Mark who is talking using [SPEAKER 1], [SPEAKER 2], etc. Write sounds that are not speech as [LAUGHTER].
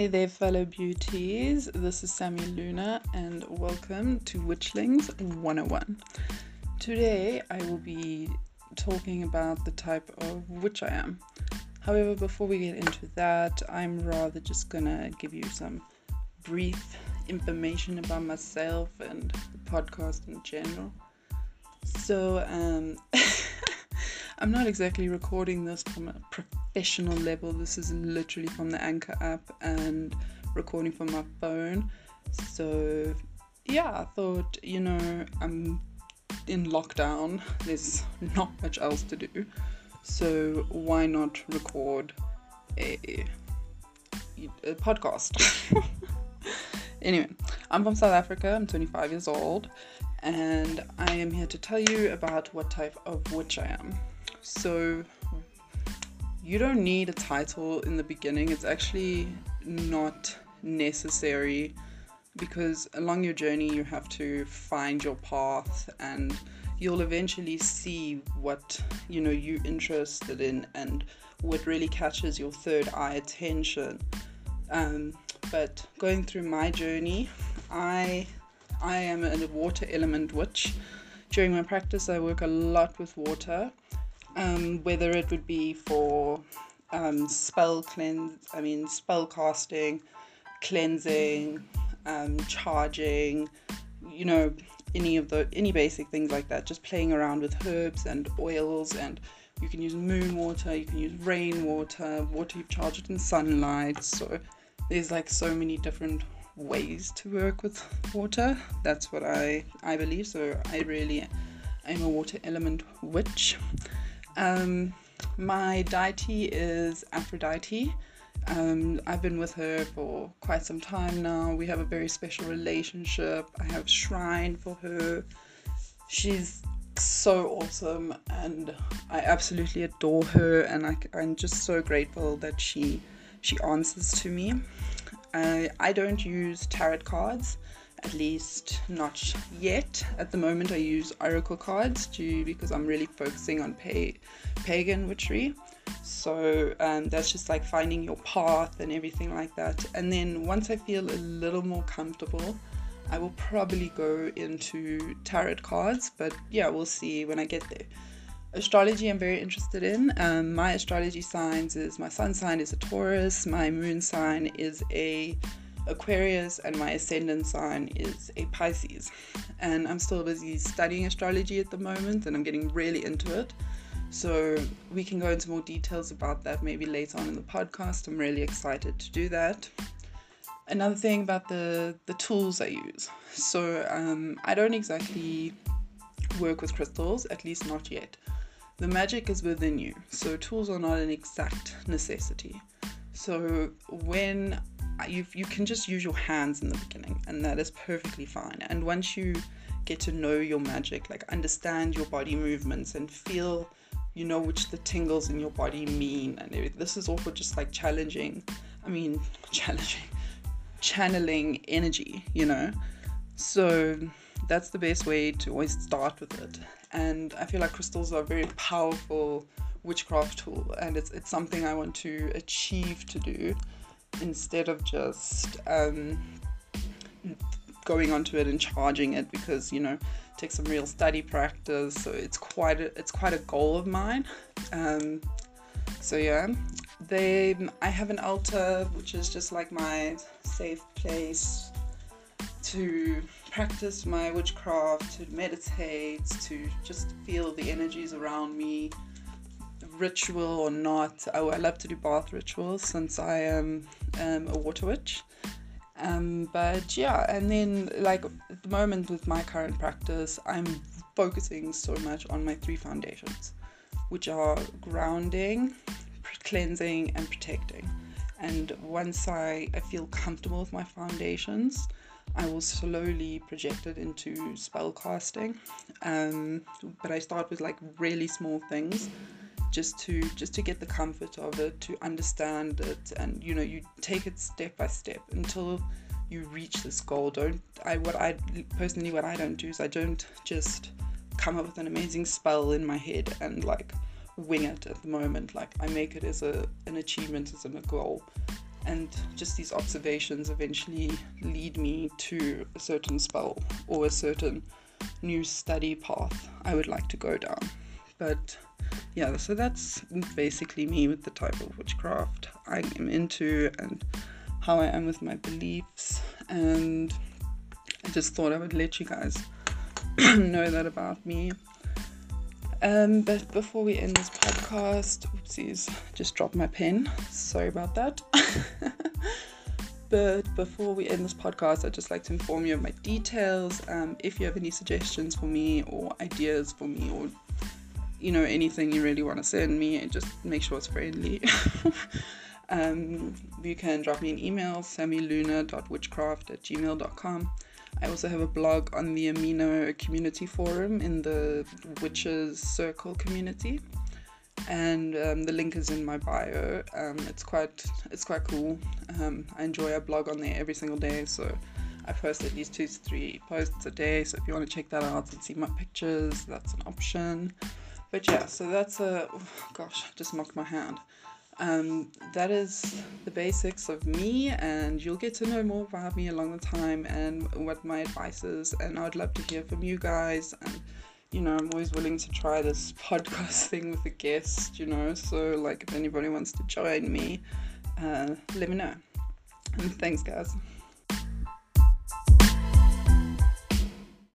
[SPEAKER 1] Hey there, fellow beauties. This is Sammy Luna, and welcome to Witchlings 101. Today, I will be talking about the type of witch I am. However, before we get into that, I'm rather just gonna give you some brief information about myself and the podcast in general. So, um, [LAUGHS] I'm not exactly recording this from a professional level. This is literally from the Anchor app and recording from my phone. So, yeah, I thought, you know, I'm in lockdown. [LAUGHS] There's not much else to do. So, why not record a, a podcast? [LAUGHS] anyway, I'm from South Africa. I'm 25 years old. And I am here to tell you about what type of witch I am. So you don't need a title in the beginning. It's actually not necessary because along your journey you have to find your path and you'll eventually see what you know you're interested in and what really catches your third eye attention. Um, but going through my journey i i am a water element witch. During my practice i work a lot with water um, whether it would be for um, spell cleanse, I mean spell casting, cleansing, um, charging, you know, any of the any basic things like that. Just playing around with herbs and oils, and you can use moon water, you can use rain water, water you charge it in sunlight. So there's like so many different ways to work with water. That's what I I believe. So I really am a water element witch. Um, my deity is Aphrodite. Um, I've been with her for quite some time now. We have a very special relationship. I have a shrine for her. She's so awesome, and I absolutely adore her. And I, am just so grateful that she she answers to me. I, I don't use tarot cards at least not yet. At the moment, I use oracle cards to because I'm really focusing on pagan witchery. So um, that's just like finding your path and everything like that. And then once I feel a little more comfortable, I will probably go into tarot cards. But yeah, we'll see when I get there. Astrology, I'm very interested in. Um, my astrology signs is my sun sign is a Taurus, my moon sign is a Aquarius and my ascendant sign is a Pisces. And I'm still busy studying astrology at the moment and I'm getting really into it. So we can go into more details about that maybe later on in the podcast. I'm really excited to do that. Another thing about the, the tools I use. So um, I don't exactly work with crystals, at least not yet. The magic is within you, so tools are not an exact necessity. So when you you can just use your hands in the beginning, and that is perfectly fine. And once you get to know your magic, like understand your body movements and feel, you know, which the tingles in your body mean, and this is all for just like challenging. I mean, [LAUGHS] challenging, channeling energy, you know. So that's the best way to always start with it. And I feel like crystals are a very powerful witchcraft tool, and it's it's something I want to achieve to do instead of just um, going onto it and charging it because you know take some real study practice. So it's quite a, it's quite a goal of mine. Um, so yeah. They I have an altar which is just like my safe place to practice my witchcraft to meditate to just feel the energies around me ritual or not, I, I love to do bath rituals since I am um, a water witch. Um, but yeah, and then like at the moment with my current practice, I'm focusing so much on my three foundations, which are grounding, cleansing, and protecting. And once I, I feel comfortable with my foundations, I will slowly project it into spell casting. Um, but I start with like really small things just to just to get the comfort of it to understand it and you know you take it step by step until you reach this goal. Don't i what i personally what i don't do is i don't just come up with an amazing spell in my head and like wing it at the moment. Like i make it as a an achievement as a goal. And just these observations eventually lead me to a certain spell or a certain new study path I would like to go down. But yeah, so that's basically me with the type of witchcraft I am into and how I am with my beliefs. And I just thought I would let you guys [CLEARS THROAT] know that about me. Um, but before we end this podcast, oopsies, just dropped my pen. Sorry about that. [LAUGHS] but before we end this podcast, I'd just like to inform you of my details. Um, if you have any suggestions for me or ideas for me or you know anything you really want to send me, just make sure it's friendly. [LAUGHS] um, you can drop me an email, sammyluna.witchcraft at gmail.com. I also have a blog on the Amino community forum in the Witches Circle community, and um, the link is in my bio. Um, it's quite it's quite cool. Um, I enjoy a blog on there every single day, so I post at least two to three posts a day. So if you want to check that out and see my pictures, that's an option. But yeah, so that's a oh, gosh, I just mocked my hand. Um, that is the basics of me, and you'll get to know more about me along the time and what my advice is. And I would love to hear from you guys. And you know, I'm always willing to try this [LAUGHS] podcast thing with a guest. You know, so like if anybody wants to join me, uh, let me know. And thanks, guys.